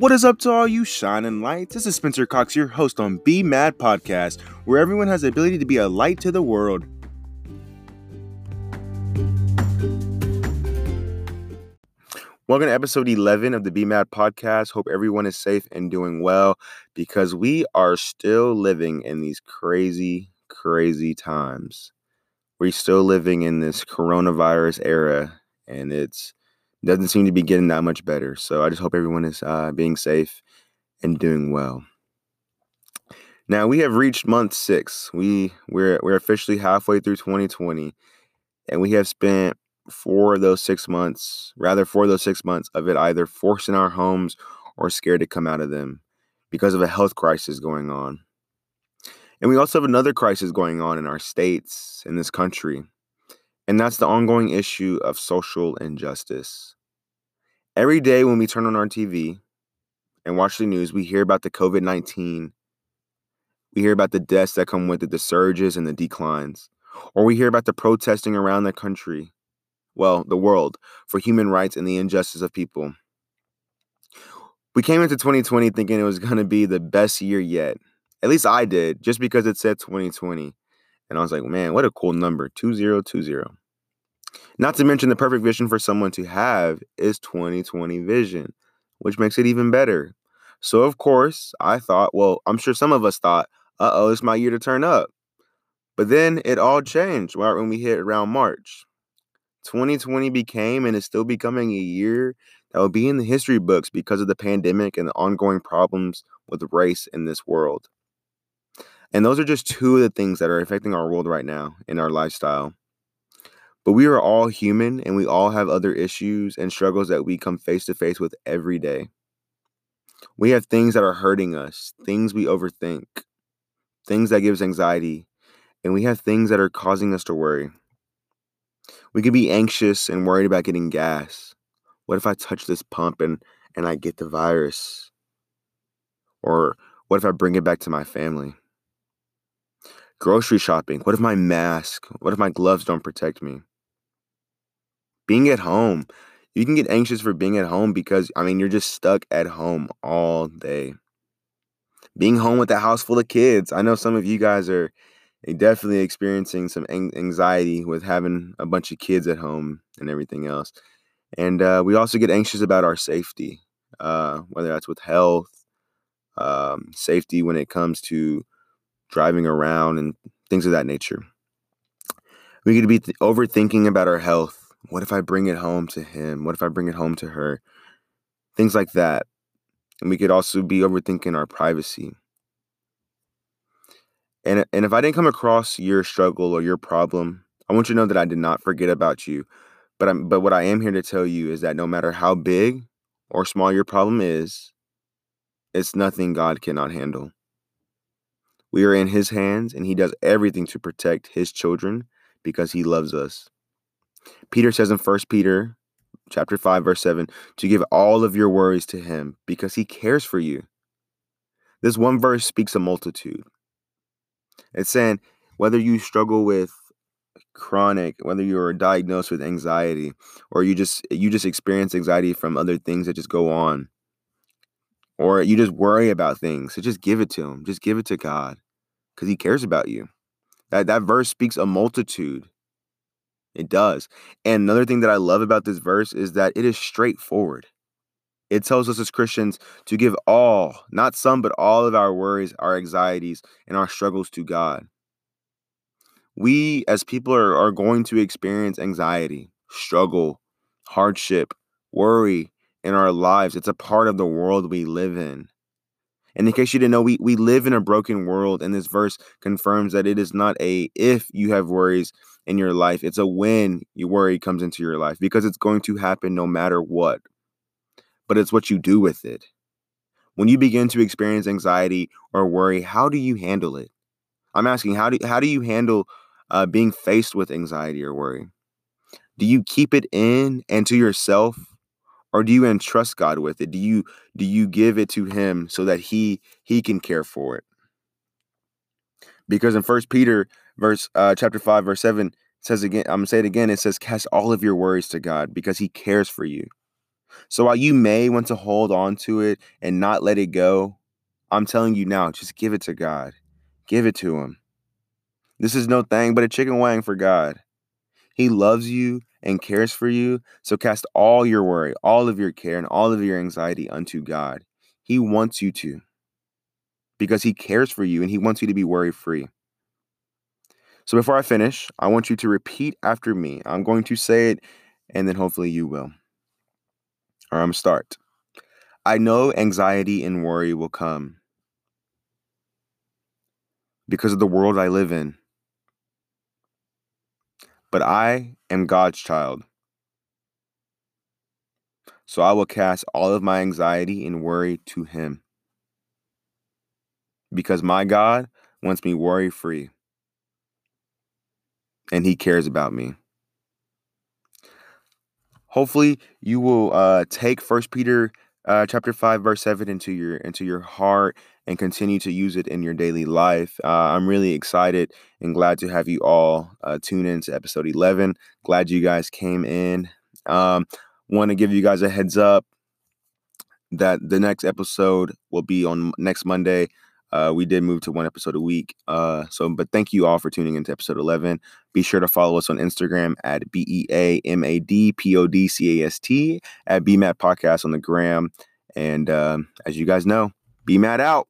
What is up to all you shining lights? This is Spencer Cox, your host on Be Mad Podcast, where everyone has the ability to be a light to the world. Welcome to episode 11 of the Be Mad Podcast. Hope everyone is safe and doing well because we are still living in these crazy, crazy times. We're still living in this coronavirus era and it's doesn't seem to be getting that much better. So I just hope everyone is uh, being safe and doing well. Now we have reached month six. We we're we're officially halfway through 2020, and we have spent four of those six months, rather four of those six months of it either forced in our homes or scared to come out of them because of a health crisis going on. And we also have another crisis going on in our states, in this country. And that's the ongoing issue of social injustice. Every day when we turn on our TV and watch the news, we hear about the COVID 19. We hear about the deaths that come with it, the surges and the declines. Or we hear about the protesting around the country, well, the world, for human rights and the injustice of people. We came into 2020 thinking it was going to be the best year yet. At least I did, just because it said 2020. And I was like, man, what a cool number 2020. Not to mention the perfect vision for someone to have is 2020 vision, which makes it even better. So, of course, I thought, well, I'm sure some of us thought, uh oh, it's my year to turn up. But then it all changed right when we hit around March. 2020 became and is still becoming a year that will be in the history books because of the pandemic and the ongoing problems with race in this world. And those are just two of the things that are affecting our world right now in our lifestyle. But we are all human and we all have other issues and struggles that we come face to face with every day. We have things that are hurting us, things we overthink, things that gives anxiety, and we have things that are causing us to worry. We could be anxious and worried about getting gas. What if I touch this pump and and I get the virus? Or what if I bring it back to my family? Grocery shopping. What if my mask? What if my gloves don't protect me? Being at home. You can get anxious for being at home because, I mean, you're just stuck at home all day. Being home with a house full of kids. I know some of you guys are eh, definitely experiencing some anxiety with having a bunch of kids at home and everything else. And uh, we also get anxious about our safety, uh, whether that's with health, um, safety when it comes to driving around and things of that nature. We could be th- overthinking about our health what if I bring it home to him? What if I bring it home to her? Things like that. And we could also be overthinking our privacy. And, and if I didn't come across your struggle or your problem, I want you to know that I did not forget about you. But I'm, but what I am here to tell you is that no matter how big or small your problem is, it's nothing God cannot handle. We are in his hands and he does everything to protect his children because he loves us. Peter says in 1 Peter chapter 5 verse 7 to give all of your worries to him because he cares for you. This one verse speaks a multitude. It's saying whether you struggle with chronic whether you're diagnosed with anxiety or you just you just experience anxiety from other things that just go on or you just worry about things so just give it to him just give it to god because he cares about you that that verse speaks a multitude it does. And another thing that I love about this verse is that it is straightforward. It tells us as Christians to give all, not some, but all of our worries, our anxieties, and our struggles to God. We, as people, are, are going to experience anxiety, struggle, hardship, worry in our lives. It's a part of the world we live in. And in case you didn't know, we, we live in a broken world, and this verse confirms that it is not a if you have worries, in your life. It's a when your worry comes into your life because it's going to happen no matter what. But it's what you do with it. When you begin to experience anxiety or worry, how do you handle it? I'm asking, how do how do you handle uh, being faced with anxiety or worry? Do you keep it in and to yourself, or do you entrust God with it? Do you do you give it to Him so that He He can care for it? Because in First Peter verse uh, chapter 5 verse 7 says again i'm gonna say it again it says cast all of your worries to god because he cares for you So while you may want to hold on to it and not let it go, I'm telling you now, just give it to God. Give it to Him. This is no thing but a chicken wang for God. He loves you and cares for you. So cast all your worry, all of your care, and all of your anxiety unto God. He wants you to because He cares for you and He wants you to be worry free. So before I finish, I want you to repeat after me. I'm going to say it and then hopefully you will. All right, I'm start. I know anxiety and worry will come because of the world I live in. But I am God's child. So I will cast all of my anxiety and worry to Him. Because my God wants me worry free. And He cares about me. Hopefully, you will uh, take First Peter uh, chapter five, verse seven into your into your heart and continue to use it in your daily life. Uh, I'm really excited and glad to have you all uh, tune in to episode 11. Glad you guys came in. Um, Want to give you guys a heads up that the next episode will be on next Monday. Uh, we did move to one episode a week. Uh, so, but thank you all for tuning into episode 11. Be sure to follow us on Instagram at B E A M A D P O D C A S T at BMAT Podcast on the gram. And um, as you guys know, BMAT out.